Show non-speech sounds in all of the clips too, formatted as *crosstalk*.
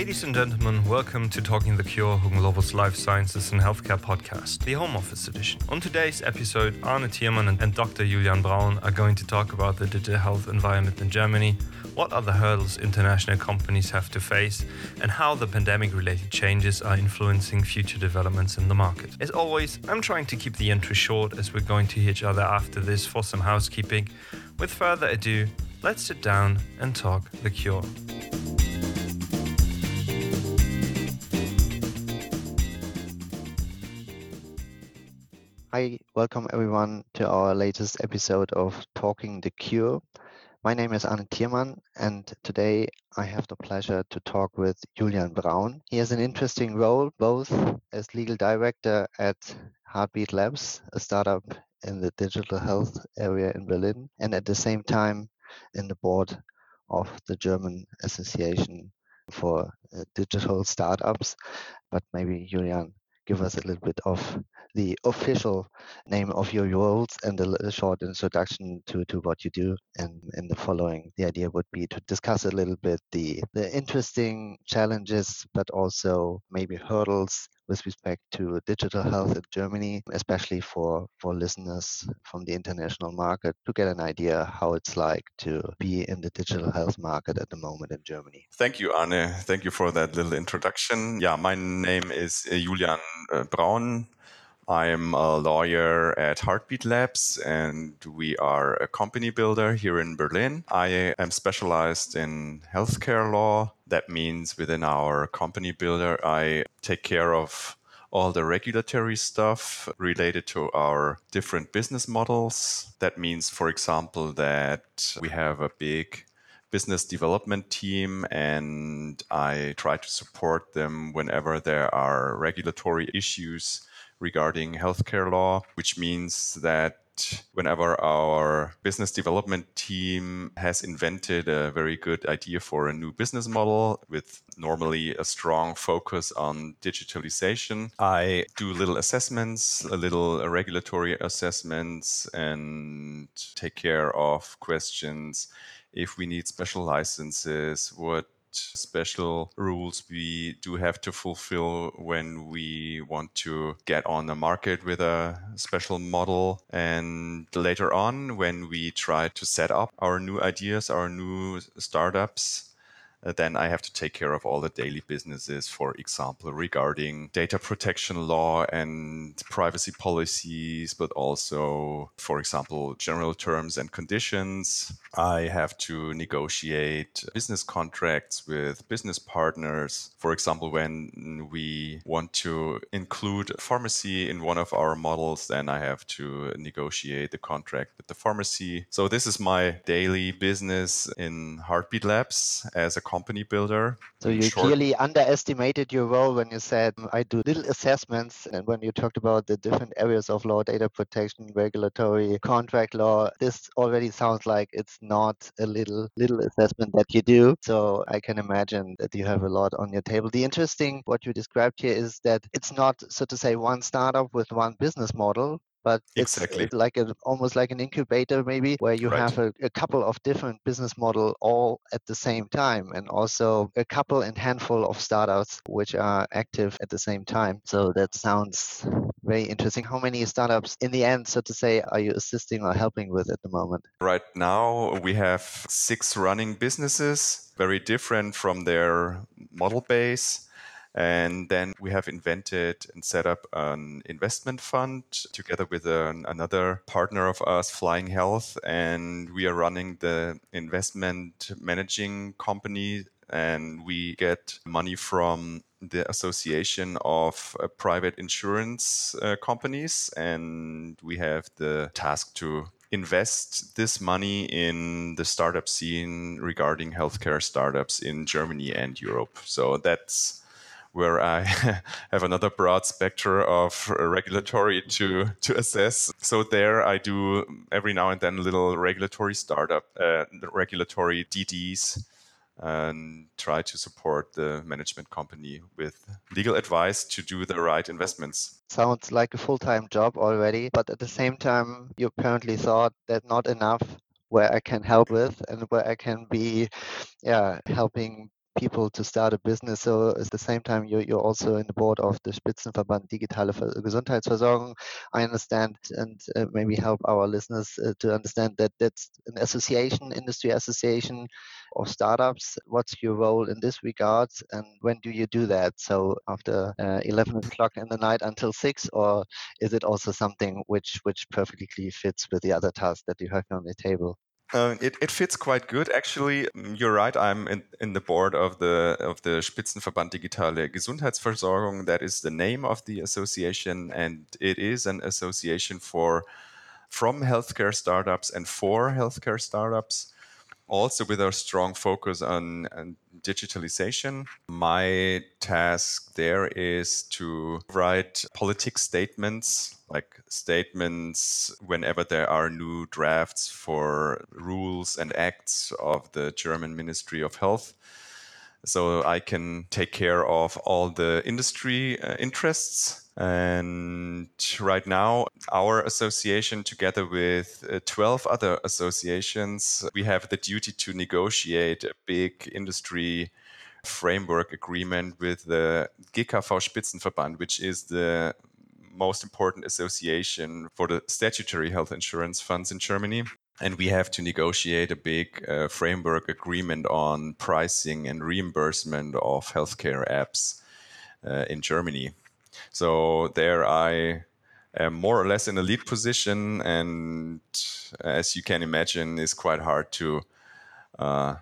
Ladies and gentlemen, welcome to Talking the Cure, Hugen Life Sciences and Healthcare podcast, the Home Office edition. On today's episode, Arne Thiermann and Dr. Julian Braun are going to talk about the digital health environment in Germany, what are the hurdles international companies have to face, and how the pandemic related changes are influencing future developments in the market. As always, I'm trying to keep the intro short as we're going to hear each other after this for some housekeeping. With further ado, let's sit down and talk the cure. Hi, welcome everyone to our latest episode of Talking the Cure. My name is Arne Thiermann, and today I have the pleasure to talk with Julian Braun. He has an interesting role both as legal director at Heartbeat Labs, a startup in the digital health area in Berlin, and at the same time in the board of the German Association for uh, Digital Startups. But maybe Julian give us a little bit of the official name of your roles and a, short introduction to, to what you do. And in the following, the idea would be to discuss a little bit the, the interesting challenges, but also maybe hurdles with respect to digital health in Germany, especially for, for listeners from the international market to get an idea how it's like to be in the digital health market at the moment in Germany. Thank you, Arne. Thank you for that little introduction. Yeah, my name is uh, Julian uh, Braun. I'm a lawyer at Heartbeat Labs, and we are a company builder here in Berlin. I am specialized in healthcare law. That means within our company builder, I take care of all the regulatory stuff related to our different business models. That means, for example, that we have a big business development team and I try to support them whenever there are regulatory issues regarding healthcare law, which means that whenever our business development team has invented a very good idea for a new business model with normally a strong focus on digitalization, I do little assessments, a little regulatory assessments, and take care of questions. If we need special licenses, what special rules we do have to fulfill when we want to get on the market with a special model. And later on, when we try to set up our new ideas, our new startups, Uh, then I have to take care of all the daily businesses, for example, regarding data protection law and privacy policies, but also, for example, general terms and conditions. I have to negotiate business contracts with business partners. For example, when we want to include pharmacy in one of our models, then I have to negotiate the contract with the pharmacy. So, this is my daily business in Heartbeat Labs as a company builder. So you short. clearly underestimated your role when you said I do little assessments and when you talked about the different areas of law, data protection, regulatory, contract law, this already sounds like it's not a little little assessment that you do. So I can imagine that you have a lot on your table. The interesting what you described here is that it's not so to say one startup with one business model, but it's uh, exactly. like a, almost like an incubator maybe where you right. have a, a, couple of different business model all at the same time and also a couple and handful of startups which are active at the same time. So that sounds very interesting. How many startups in the end so to say are you assisting or helping with at the moment? Right now we have six running businesses very different from their model base and then we have invented and set up an investment fund together with an, another partner of us, Flying Health. And we are running the investment managing company. And we get money from the Association of uh, Private Insurance uh, Companies. And we have the task to invest this money in the startup scene regarding healthcare startups in Germany and Europe. So that's where I *laughs* have another broad spectrum of regulatory to to assess. So there, I do every now and then little regulatory startup, uh, regulatory DDs, and try to support the management company with legal advice to do the right investments. Sounds like a full time job already, but at the same time, you apparently thought that not enough where I can help with and where I can be yeah, helping people to start a business. So at the same time, you're, you're also in the board of the Spitzenverband Digitale Gesundheitsversorgung. I understand and uh, maybe help our listeners uh, to understand that that's an association, industry association of startups. What's your role in this regard, and when do you do that? So after uh, 11 o'clock in the night until six, or is it also something which which perfectly fits with the other tasks that you have on the table? Uh, it, it fits quite good, actually. Mm, you're right. I'm in, in the board of the of the Spitzenverband Digitale Gesundheitsversorgung. That is the name of the association, and it is an association for from healthcare startups and for healthcare startups also with our strong focus on, on, digitalization. My task there is to write politics statements, like statements whenever there are new drafts for rules and acts of the German Ministry of Health. So I can take care of all the industry uh, interests and right now, our association, together with uh, 12 other associations, we have the duty to negotiate a big industry framework agreement with the GKV Spitzenverband, which is the most important association for the statutory health insurance funds in Germany. And we have to negotiate a big uh, framework agreement on pricing and reimbursement of healthcare apps uh, in Germany. So there I am more or less in a lead position, and as you can imagine, it's quite hard to uh,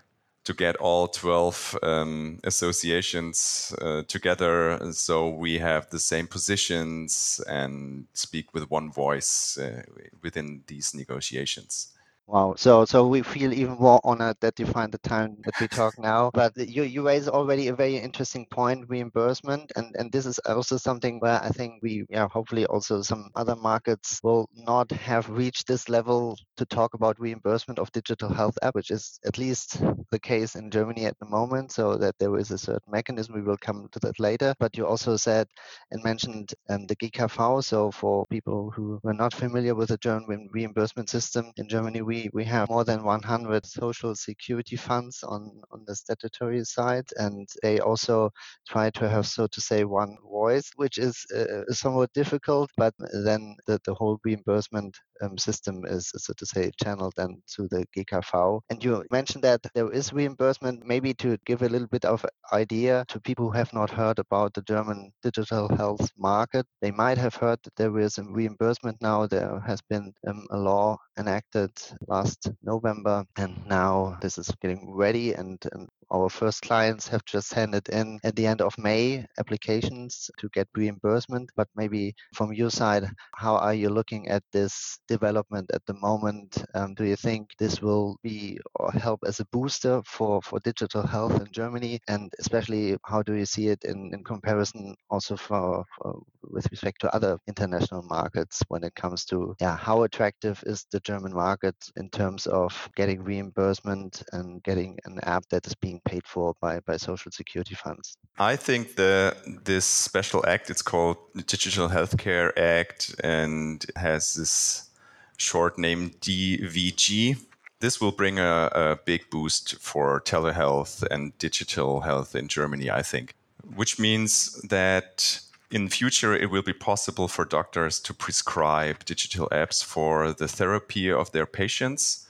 to get all 12 um, associations uh, together so we have the same positions and speak with one voice uh, within these negotiations. Wow. So so we feel even more honored that you find the time that we talk *laughs* now. But you you raise already a very interesting point, reimbursement, and and this is also something where I think we yeah hopefully also some other markets will not have reached this level to talk about reimbursement of digital health app, which is at least the case in Germany at the moment. So that there is a certain mechanism. We will come to that later. But you also said and mentioned um, the GKV. So for people who were not familiar with the German reimbursement system in Germany, we we, have more than 100 social security funds on, on the statutory side, and they also try to have, so to say, one voice, which is uh, somewhat difficult, but then the, the whole reimbursement um, system is, so to say, channeled then to the GKV. And you mentioned that there is reimbursement, maybe to give a little bit of idea to people who have not heard about the German digital health market. They might have heard that there is a reimbursement now. There has been um, a law enacted last November, and now this is getting ready. And, and our first clients have just handed in at the end of May applications to get reimbursement. But maybe from your side, how are you looking at this development at the moment? Um, do you think this will be or help as a booster for, for digital health in Germany? And especially, how do you see it in, in comparison also for, for with respect to other international markets when it comes to yeah, how attractive is the German market in terms of getting reimbursement and getting an app that is being paid for by, by social security funds? I think the this special act it's called the Digital Healthcare Act and has this short name DVG. This will bring a, a big boost for telehealth and digital health in Germany, I think, which means that in future it will be possible for doctors to prescribe digital apps for the therapy of their patients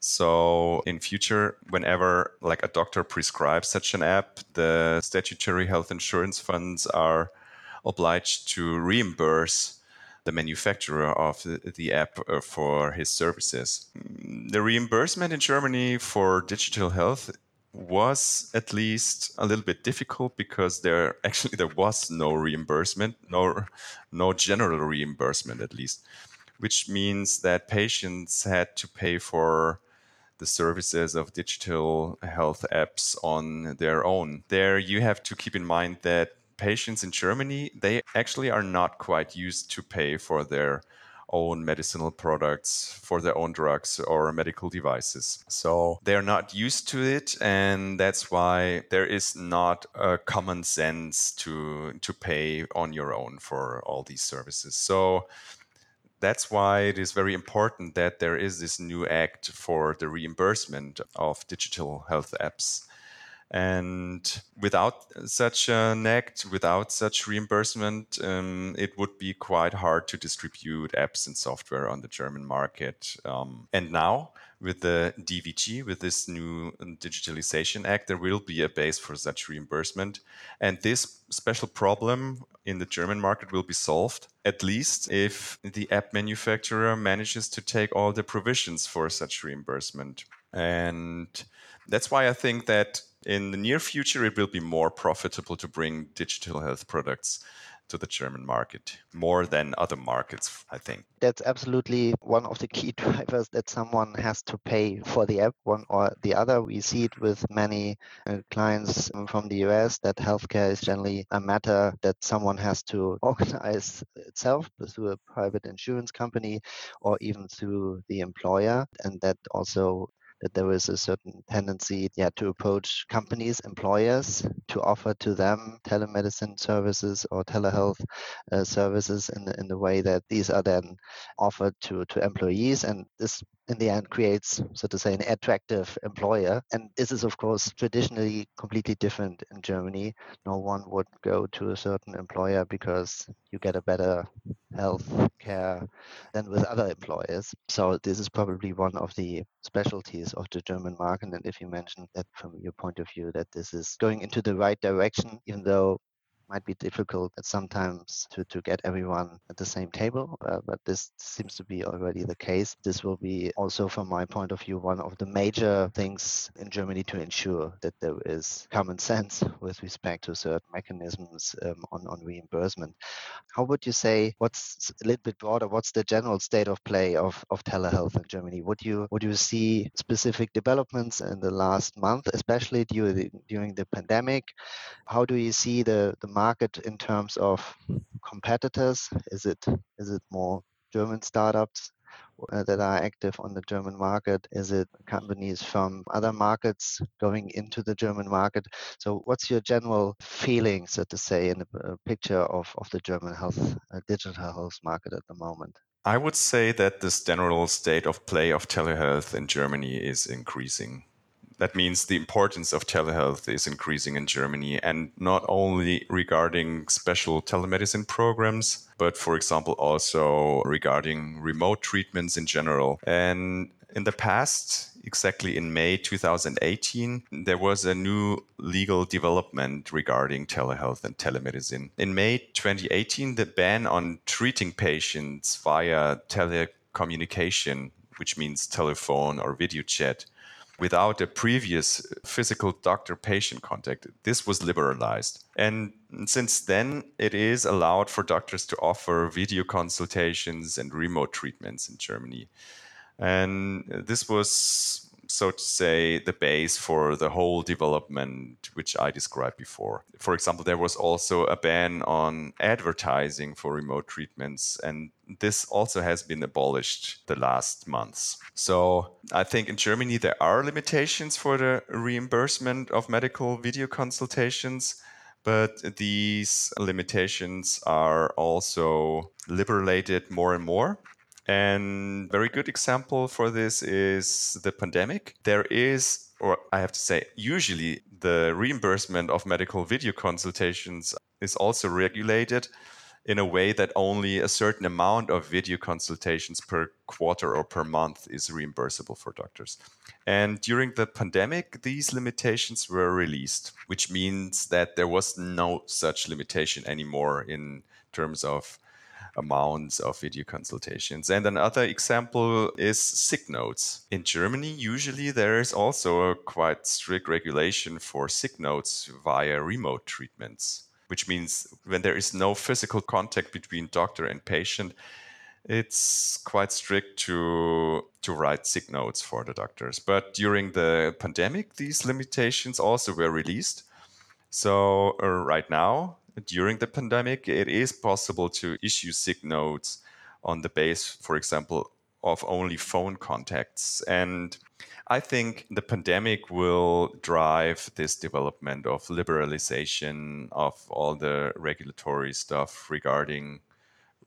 so in future, whenever like a doctor prescribes such an app, the statutory health insurance funds are obliged to reimburse the manufacturer of the, app uh, for his services. Mm, the reimbursement in Germany for digital health was at least a little bit difficult because there *laughs* actually there was no reimbursement, no no general reimbursement at least, which means that patients had to pay for the services of digital health apps on their own. There, you have to keep in mind that patients in Germany, they actually are not quite used to pay for their own medicinal products, for their own drugs or medical devices. So they're not used to it, and that's why there is not a common sense to to pay on your own for all these services. So that's why it is very important that there is this new act for the reimbursement of digital health apps. And without such an act, without such reimbursement, um, it would be quite hard to distribute apps and software on the German market. Um, and now, with the DVG, with this new Digitalization Act, there will be a base for such reimbursement. And this special problem in the German market will be solved, at least if the app manufacturer manages to take all the provisions for such reimbursement. And that's why I think that in the near future, it will be more profitable to bring digital health products to the German market more than other markets, I think. That's absolutely one of the key *laughs* drivers that someone has to pay for the app, one or the other. We see it with many uh, clients from the US that healthcare is generally a matter that someone has to *laughs* organize itself through a private insurance company or even through the employer. And that also that there is a certain tendency yeah, to approach companies, employers, to offer to them telemedicine services or telehealth uh, services in the, in the way that these are then offered to, to employees. And this in the end creates, so to say, an attractive employer. And this is, of course, traditionally completely different in Germany. No one would go to a certain employer because you get a better health care than with other employers. So this is probably one of the specialties of the German market. And if you mention that from your point of view, that this is going into the right direction, even though might be difficult at sometimes to, to get everyone at the same table, uh, but this seems to be already the case. This will be also, from my point of view, one of the major things in Germany to ensure that there is common sense *laughs* with respect to certain mechanisms um, on, on reimbursement. How would you say, what's a little bit broader, what's the general state of play of, of telehealth in Germany? Would you, would you see specific developments in the last month, especially during the, during the pandemic? How do you see the, the market in terms of competitors? Is it is it more German startups uh, that are active on the German market? Is it companies from other markets going into the German market? So, what's your general feeling, so to say, in the uh, picture of, of the German health uh, digital health market at the moment? I would say that this general state of play of telehealth in Germany is increasing that means the importance of telehealth is increasing in Germany, and not only regarding special telemedicine programs, but for example, also regarding remote treatments in general. And in the past, exactly in May 2018, there was a new legal development regarding telehealth and telemedicine. In May 2018, the ban on treating patients via telecommunication, which means telephone or video chat, without a previous uh, physical doctor patient contact. This was liberalized. And since then, it is allowed for doctors to offer video consultations and remote treatments in Germany. And this was so to say, the base for the whole development, which I described before. For example, there was also a ban on advertising for remote treatments, and this also has been abolished the last months. So I think in Germany there are limitations for the reimbursement of medical video consultations. But these limitations are also liberated more and more. And very good example for this is the pandemic. There is, or I have to say, usually the reimbursement of medical video consultations is also regulated in a way that only a certain amount of video consultations per quarter or per month is reimbursable for doctors. And during the pandemic, these limitations were released, which means that there was no such limitation anymore in terms of amounts of video consultations. And another example is sick notes. In Germany, usually there is also a quite strict regulation for sick notes via remote treatments, which means when there is no physical contact between doctor and patient, it's quite strict to to write sick notes for the doctors. But during the pandemic, these limitations also were released. So uh, right now, during the pandemic, it is possible to issue sick notes on the base, for example, of only phone contacts. And I think the pandemic will drive this development of liberalization of all the regulatory stuff regarding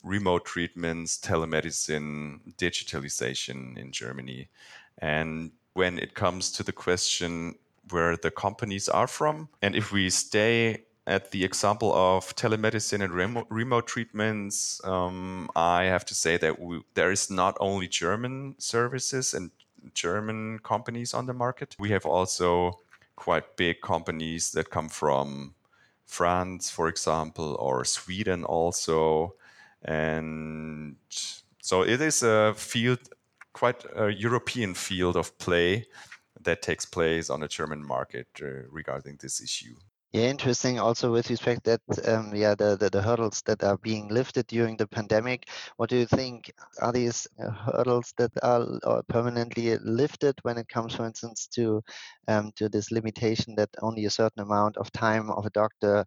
remote treatments, telemedicine, digitalization in Germany. And when it comes to the question where the companies are from. And if we stay at the example of telemedicine and remote, remote treatments, um, I have to say that we, there is not only German services and German companies on the market. We have also quite big companies that come from France, for example, or Sweden also. And so it is a field, quite a European field of play that takes place on the German market uh, regarding this issue. Yeah, interesting. Also, with respect that, um, yeah, the, the, the hurdles that are being lifted during the pandemic. What do you think are these uh, hurdles that are uh, permanently lifted when it comes, for instance, to um, to this limitation that only a certain amount of time of a doctor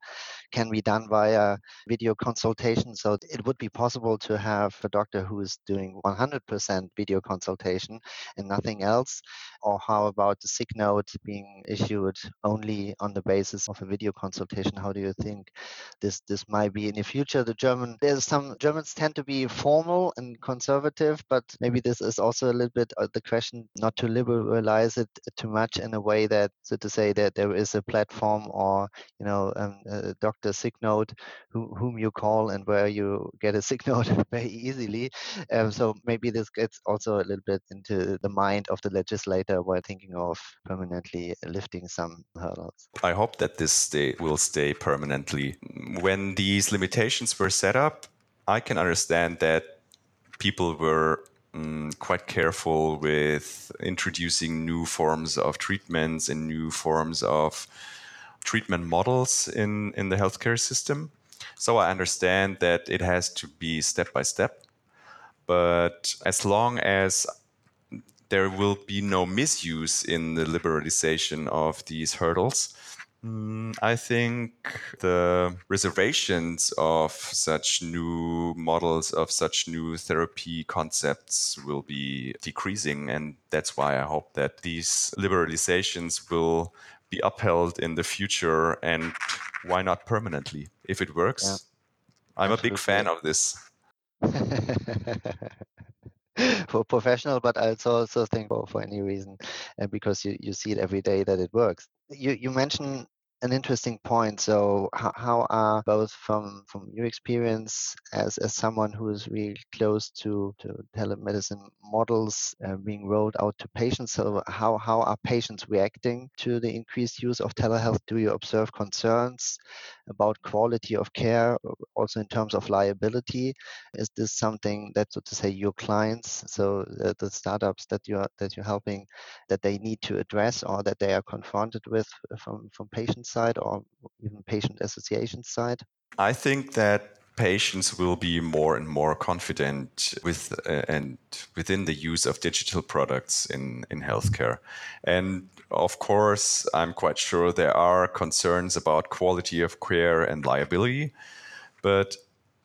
can be done via video consultation? So it would be possible to have a doctor who is doing 100% video consultation and nothing else. Or how about the sick note being issued only on the basis of a video consultation. How do you think this this might be in the future? The German there's some Germans tend to be formal and conservative, but maybe this is also a little bit uh, the question not to liberalize it too much in a way that so to say that there is a platform or you know um, a doctor sick note who, whom you call and where you get a sick note *laughs* very easily. Um, so maybe this gets also a little bit into the mind of the legislator while thinking of permanently lifting some hurdles. I hope that this stay will stay permanently. When these limitations were set up, I can understand that people were um, quite careful with introducing new forms of treatments and new forms of treatment models in, in the healthcare system. So I understand that it has to be step by step. But as long as there will be no misuse in the liberalization of these hurdles, Mm, I think the reservations of such new models, of such new therapy concepts will be decreasing. And that's why I hope that these liberalizations will be upheld in the future and why not permanently? If it works, yeah. I'm Absolutely. a big fan of this. *laughs* for professional, but I also think for, for any reason, and because you, you see it every day that it works. You, you mentioned an interesting point. So, how, how are both from from your experience as as someone who is really close to to telemedicine models uh, being rolled out to patients? So, how how are patients reacting to the increased use of telehealth? Do you observe concerns about quality of care, also in terms of liability? Is this something that, so to say, your clients, so the, the startups that you're that you're helping, that they need to address or that they are confronted with from from patients? Side or even patient association side? I think that patients will be more and more confident with uh, and within the use of digital products in in healthcare and of course i'm quite sure there are concerns about quality of care and liability but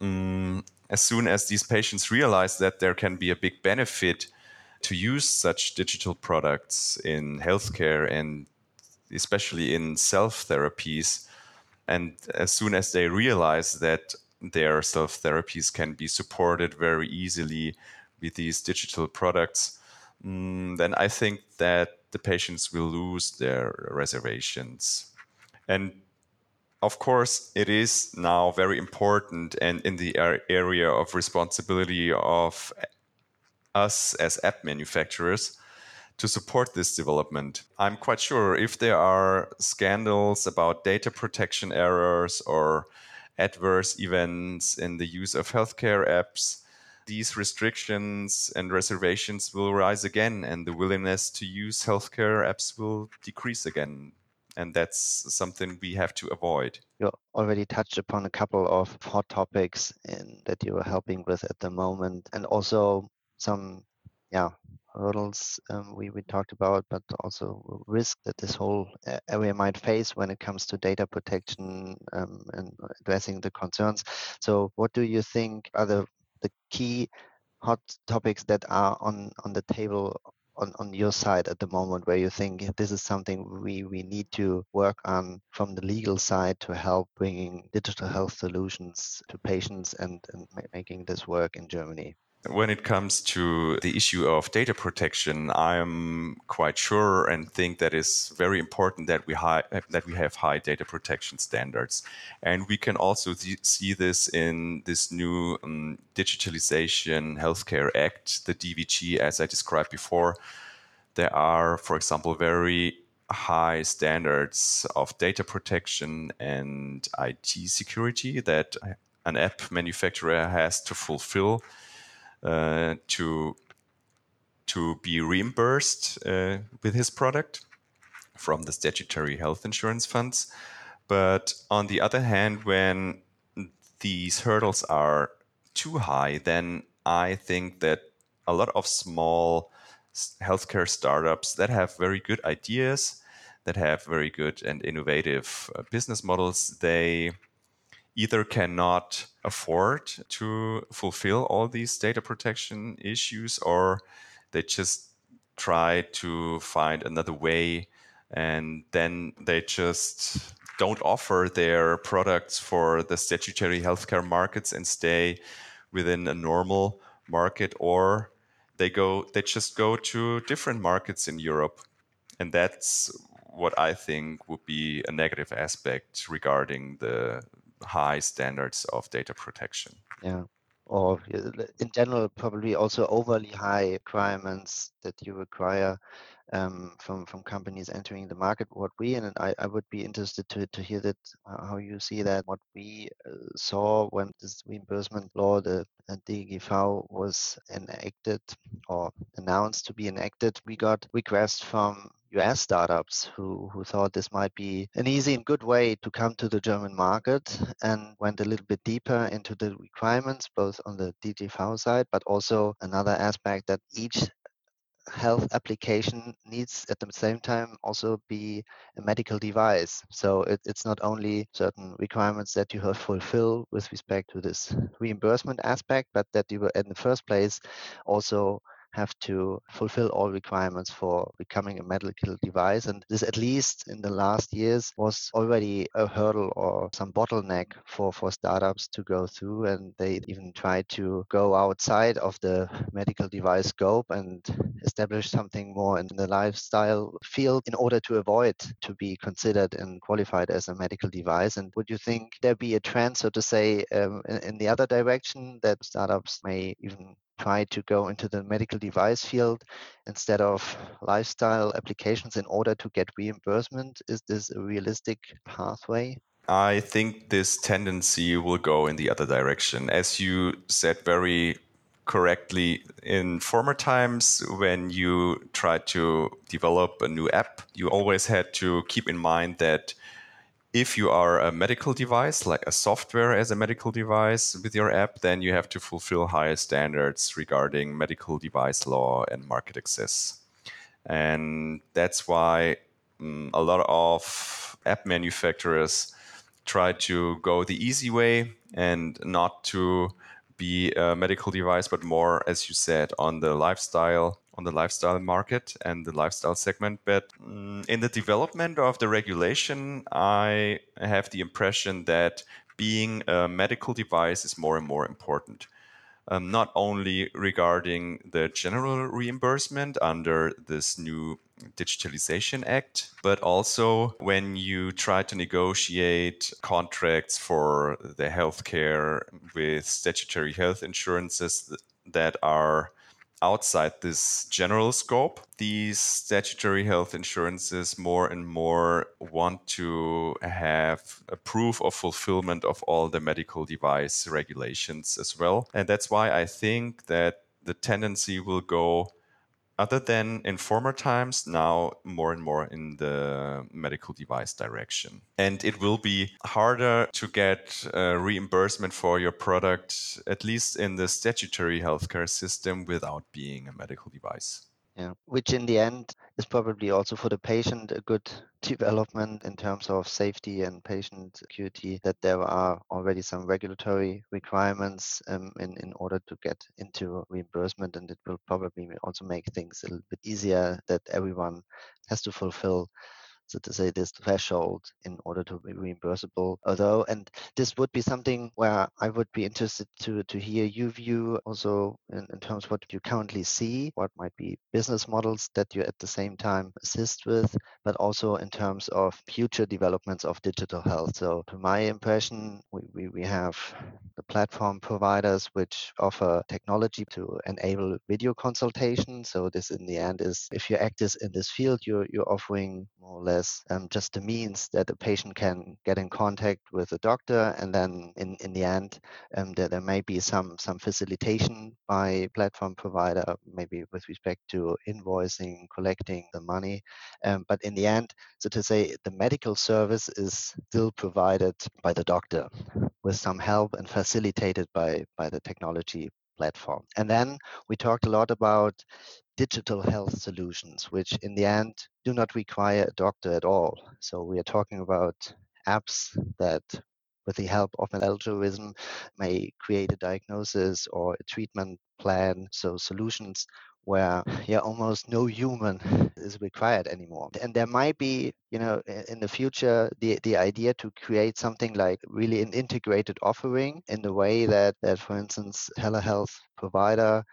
um, as soon as these patients realize that there can be a big benefit to use such digital products in healthcare and especially in self therapies. And as soon as they realize that their self therapies can be supported very easily with these digital products, mm, then I think that the patients will lose their reservations. And of course, it is now very important and in the area of responsibility of us as app manufacturers to support this development. I'm quite sure if there are scandals about data protection errors or adverse events in the use of healthcare apps, these restrictions and reservations will rise again, and the willingness to use healthcare apps will decrease again. And that's something we have to avoid. You already touched upon a couple of hot topics in, that you are helping with at the moment, and also some yeah hurdles um, we, we talked about, but also risk that this whole area might face when it comes to data protection um, and addressing the concerns. So, what do you think are the, the key hot topics that are on, on the table on, on your side at the moment where you think this is something we, we need to work on from the legal side to help bringing digital health solutions to patients and, and making this work in Germany? When it comes to the issue of data protection, I'm quite sure and think that it's very important that we that we have high data protection standards, and we can also see this in this new um, Digitalization Healthcare Act, the DVG, as I described before. There are, for example, very high standards of data protection and IT security that an app manufacturer has to fulfill to to be reimbursed uh, with his product from the statutory health insurance funds. But on the other hand, when these hurdles are too high, then I think that a lot of small healthcare startups that have very good ideas, that have very good and innovative uh, business models, they either cannot afford to fulfill all these data protection issues or they just try to find another way and then they just don't offer their products for the statutory healthcare markets and stay within a normal market or they go they just go to different markets in Europe. And that's what I think would be a negative aspect regarding the high standards of data protection. Yeah. Or in general, probably also overly high requirements that you require um, from from companies entering the market. What we and I, I would be interested to to hear that how you see that. What we uh, saw when this reimbursement law, the uh, DGV, was enacted or announced to be enacted, we got requests from US startups who, who thought this might be an easy and good way to come to the German market and went a little bit deeper into the requirements, both on the DGV side, but also another aspect that each health application needs at the same time also be a medical device. So it, it's not only certain requirements that you have fulfill with respect to this reimbursement aspect, but that you were in the first place also have to fulfill all requirements for becoming a medical device. And this, at least in the last years, was already a hurdle or some bottleneck for, for startups to go through. And they even tried to go outside of the medical device scope and establish something more in the lifestyle field in order to avoid to be considered and qualified as a medical device. And would you think there be a trend, so to say, um, in, in the other direction that startups may even try to go into the medical device field instead of lifestyle applications in order to get reimbursement? Is this a realistic pathway? I think this tendency will go in the other direction. As you said very correctly, in former times, when you tried to develop a new app, you always had to keep in mind that if you are a medical device, like a software as a medical device with your app, then you have to fulfill higher standards regarding medical device law and market access. And that's why um, a lot of app manufacturers try to go the easy way and not to be a medical device, but more, as you said, on the lifestyle on the lifestyle market and the lifestyle segment. But mm, in the development of the regulation, I have the impression that being a medical device is more and more important. Um, not only regarding the general reimbursement under this new Digitalization Act, but also when you try to negotiate contracts for the healthcare with statutory health insurances that are outside this general scope, these statutory health insurances more and more want to have a proof of fulfillment of all the medical device regulations as well. And that's why I think that the tendency will go other than in former times, now more and more in the medical device direction. And it will be harder to get uh, reimbursement for your product, at least in the statutory healthcare system, without being a medical device. Yeah, which in the end is probably also for the patient a good *laughs* development in terms of safety and patient security that there are already some regulatory requirements um, in, in order to get into reimbursement and it will probably also make things a little bit easier that everyone has to fulfill so to say, this threshold in order to be reimbursable. Although, and this would be something where I would be interested to to hear your view also in, in terms of what you currently see, what might be business models that you at the same time assist with, but also in terms of future developments of digital health. So, to my impression, we, we, we have the platform providers which offer technology to enable video consultation. So, this in the end is if you act in this field, you're, you're offering more or less um, just a means that a patient can get in contact with a doctor, and then in, in the end, um, there, there may be some some facilitation by platform provider, maybe with respect to invoicing, collecting the money. Um, but in the end, so to say, the medical service is still provided by the doctor with some help and facilitated by by the technology platform. And then we talked a lot about digital health solutions, which in the end do not require a doctor at all. So we are talking about apps that with the help of an algorithm may create a diagnosis or a treatment plan so solutions where yeah almost no human is required anymore and there might be you know in the future the the idea to create something like really an integrated offering in the way that that for instance telehealth provider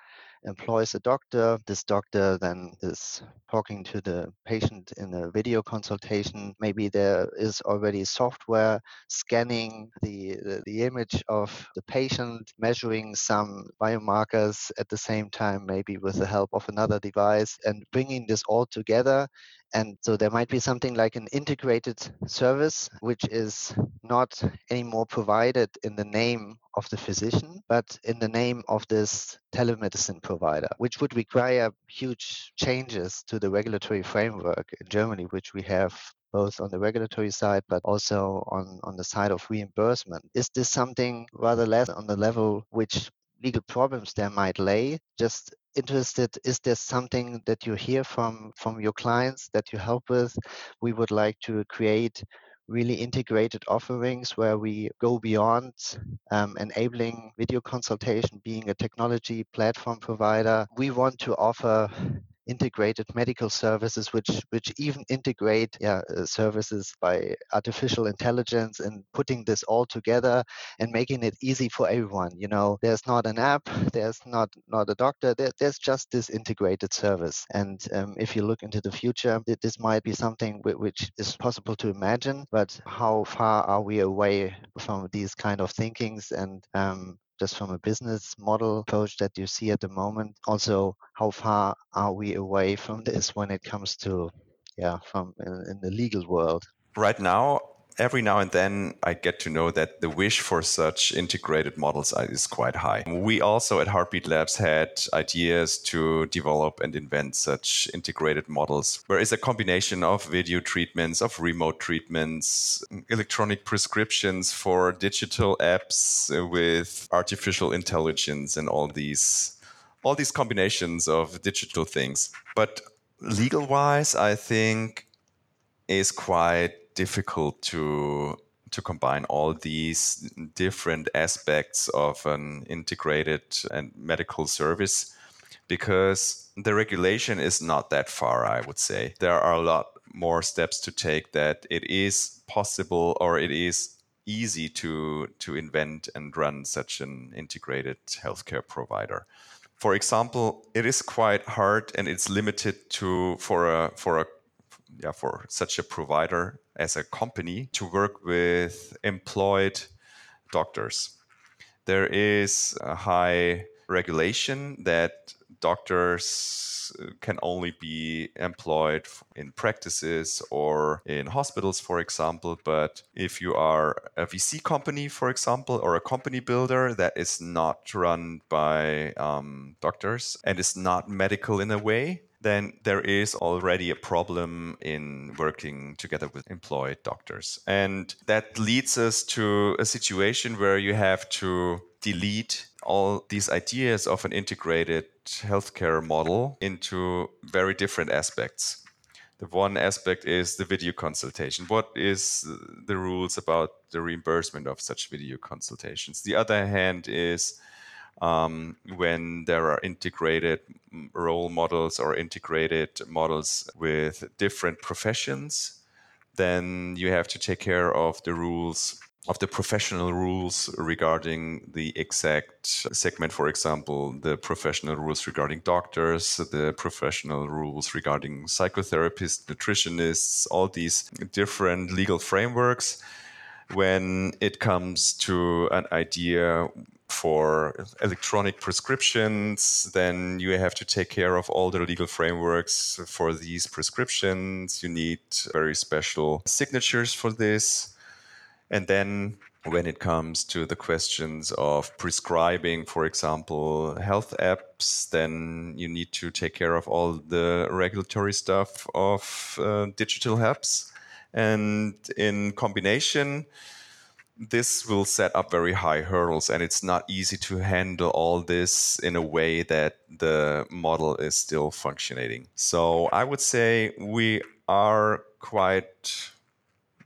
employs a doctor. This doctor then is talking to the patient in a video consultation. Maybe there is already software scanning the, the, the image of the patient, measuring some biomarkers at the same time, maybe with the help of another device, and bringing this all together and so there might be something like an integrated service, which is not anymore provided in the name of the physician, but in the name of this telemedicine provider, which would require huge changes to the regulatory framework in Germany, which we have both on the regulatory side but also on, on the side of reimbursement. Is this something rather less on the level which legal problems there might lay? Just interested is there something that you hear from from your clients that you help with? We would like to create really integrated offerings where we go beyond um, enabling video consultation being a technology platform provider. We want to offer integrated medical services which which even integrate yeah, uh, services by artificial intelligence and putting this all together and making it easy for everyone you know? There's not an app there's not not a doctor there, there's just this integrated service. And um, if you look into the future this might be something which is possible to imagine but how far are we away from these kind of thinkings? And um, just from a business model approach that you see at the moment? Also, how far are we away from this when it comes to, yeah, from in, in the legal world? Right now, every now and then I get to know that the wish for such integrated models is quite high. We also at Heartbeat Labs had ideas to develop and invent such integrated models, where it's a combination of video treatments, of remote treatments, electronic prescriptions for digital apps with artificial intelligence and all these all these combinations of digital things. But legal wise, I think is quite difficult to to combine all these different aspects of an integrated and medical service because the regulation is not that far i would say. There are a lot more steps to take that it is possible or it is easy to to invent and run such an integrated healthcare provider. For example it is quite hard and it's limited to for a for a yeah, for such a provider as a company to work with employed doctors. There is a high regulation that doctors can only be employed in practices or in hospitals, for example. But if you are a VC company, for example, or a company builder that is not run by um, doctors and is not medical in a way, then there is already a problem in working together with employed doctors. And that leads us to a situation where you have to delete all these ideas of an integrated healthcare model into very different aspects. The one aspect is the video consultation. What is the rules about the reimbursement of such video consultations? The other hand is um, when there are integrated role models or integrated models with different professions Then you have to take care of the rules of the professional rules regarding the exact segment, for example, the professional rules regarding doctors, the professional rules regarding psychotherapists, nutritionists, all these different legal frameworks. When it comes to an idea for electronic prescriptions, then you have to take care of all the legal frameworks for these prescriptions. You need very special signatures for this. And then when it comes to the questions of prescribing, for example, health apps, then you need to take care of all the regulatory stuff of uh, digital apps. And in combination, this will set up very high hurdles and it's not easy to handle all this in a way that the model is still functioning. So I would say we are quite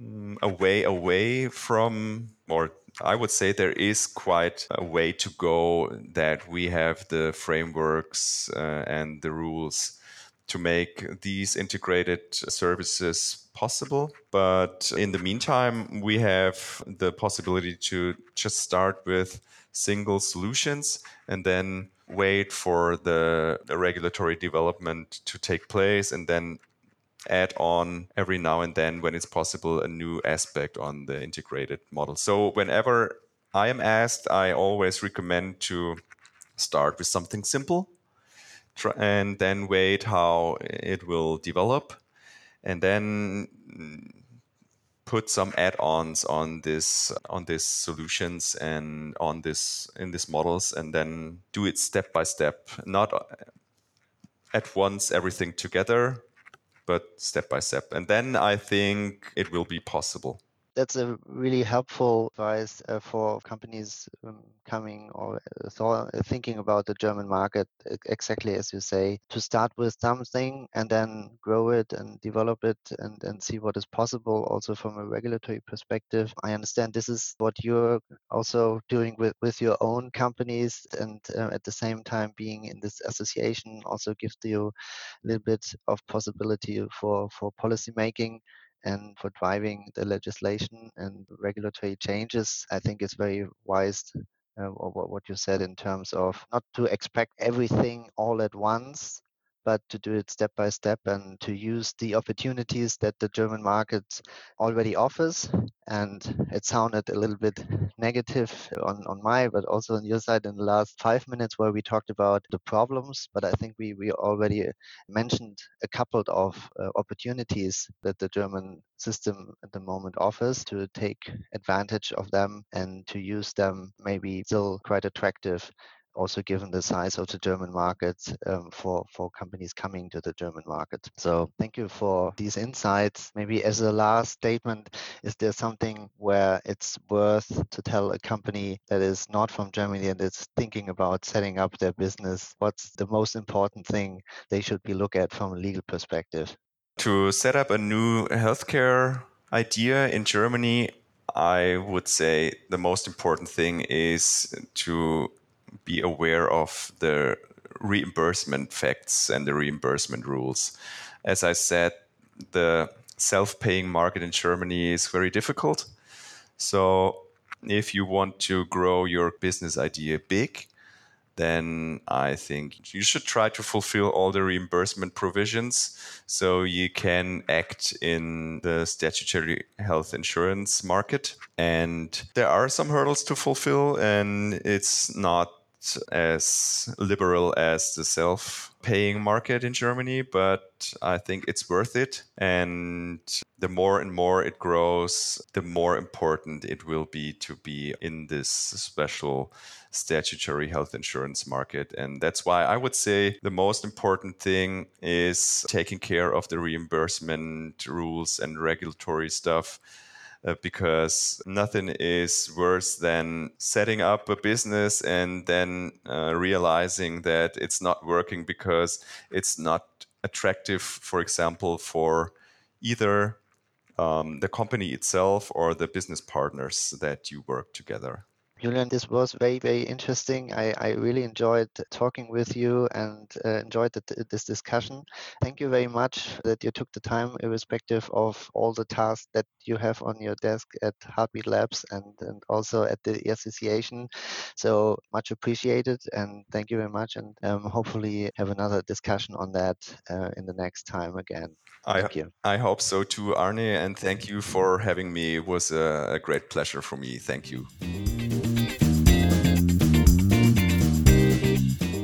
mm, a way away from, or I would say there is quite a way to go that we have the frameworks uh, and the rules to make these integrated services possible. But in the meantime, we have the possibility to just start with single solutions and then wait for the, regulatory development to take place and then add on every now and then when it's possible a new aspect on the integrated model. So whenever I am asked, I always recommend to start with something simple and then wait how it will develop and then put some add-ons on this on these solutions and on this in these models and then do it step by step. Not at once everything together but step by step. And then i think it will be possible that's a really helpful advice uh, for companies um, coming or uh, uh, thinking about the German market, exactly as you say, to start with something and then grow it and develop it and, and see what is possible also from a regulatory perspective. I understand this is what you're also doing with, with your own companies and uh, at the same time being in this association also gives you a little bit of possibility for, for policy making and for driving the legislation and regulatory changes, I think it's very wise uh, what you said in terms of not to expect everything all at once, but to do it step by step and to use the opportunities that the German market already offers. And it sounded a little bit negative on, on my, but also on your side in the last five minutes where we talked about the problems. But I think we, we already mentioned a couple of uh, opportunities that the German system at the moment offers to take advantage of them and to use them maybe still quite attractive also given the size of the German market um, for, for companies coming to the German market. So thank you for these insights. Maybe as a last statement, is there something where it's worth to tell a company that is not from Germany and is thinking about setting up their business? What's the most important thing they should be look at from a legal perspective? To set up a new healthcare idea in Germany, I would say the most important thing is to be aware of the reimbursement facts and the reimbursement rules. As I said, the self paying market in Germany is very difficult. So, if you want to grow your business idea big, then I think you should try to fulfill all the reimbursement provisions so you can act in the statutory health insurance market. And there are some hurdles to fulfill, and it's not as liberal as the self paying market in Germany, but I think it's worth it. And the more and more it grows, the more important it will be to be in this special statutory health insurance market. And that's why I would say the most important thing is taking care of the reimbursement rules and regulatory stuff uh, because nothing is worse than setting up a business and then uh, realizing that it's not working because it's not attractive, for example, for either um, the company itself or the business partners that you work together. Julian, this was very, very interesting. I, I really enjoyed talking with you and uh, enjoyed the, this discussion. Thank you very much that you took the time, irrespective of all the tasks that you have on your desk at Heartbeat Labs and, and also at the association. So much appreciated and thank you very much. And um, hopefully have another discussion on that uh, in the next time again. Thank I, you. I hope so too, Arne, and thank you for having me. It was a, a great pleasure for me. Thank you.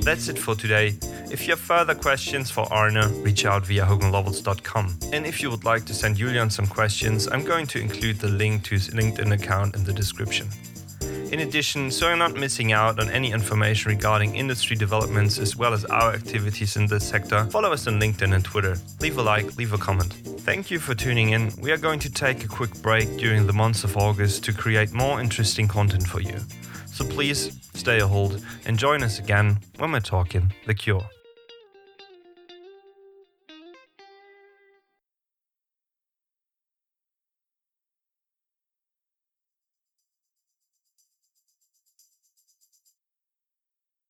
That's it for today. If you have further questions for Arne, reach out via hoganlovells.com. And if you would like to send Julian some questions, I'm going to include the link to his LinkedIn account in the description. In addition, so you're not missing out on any information regarding industry developments as well as our activities in this sector, follow us on LinkedIn and Twitter. Leave a like, leave a comment. Thank you for tuning in. We are going to take a quick break during the month of August to create more interesting content for you. So please stay a hold and join us again when we're talking The Cure.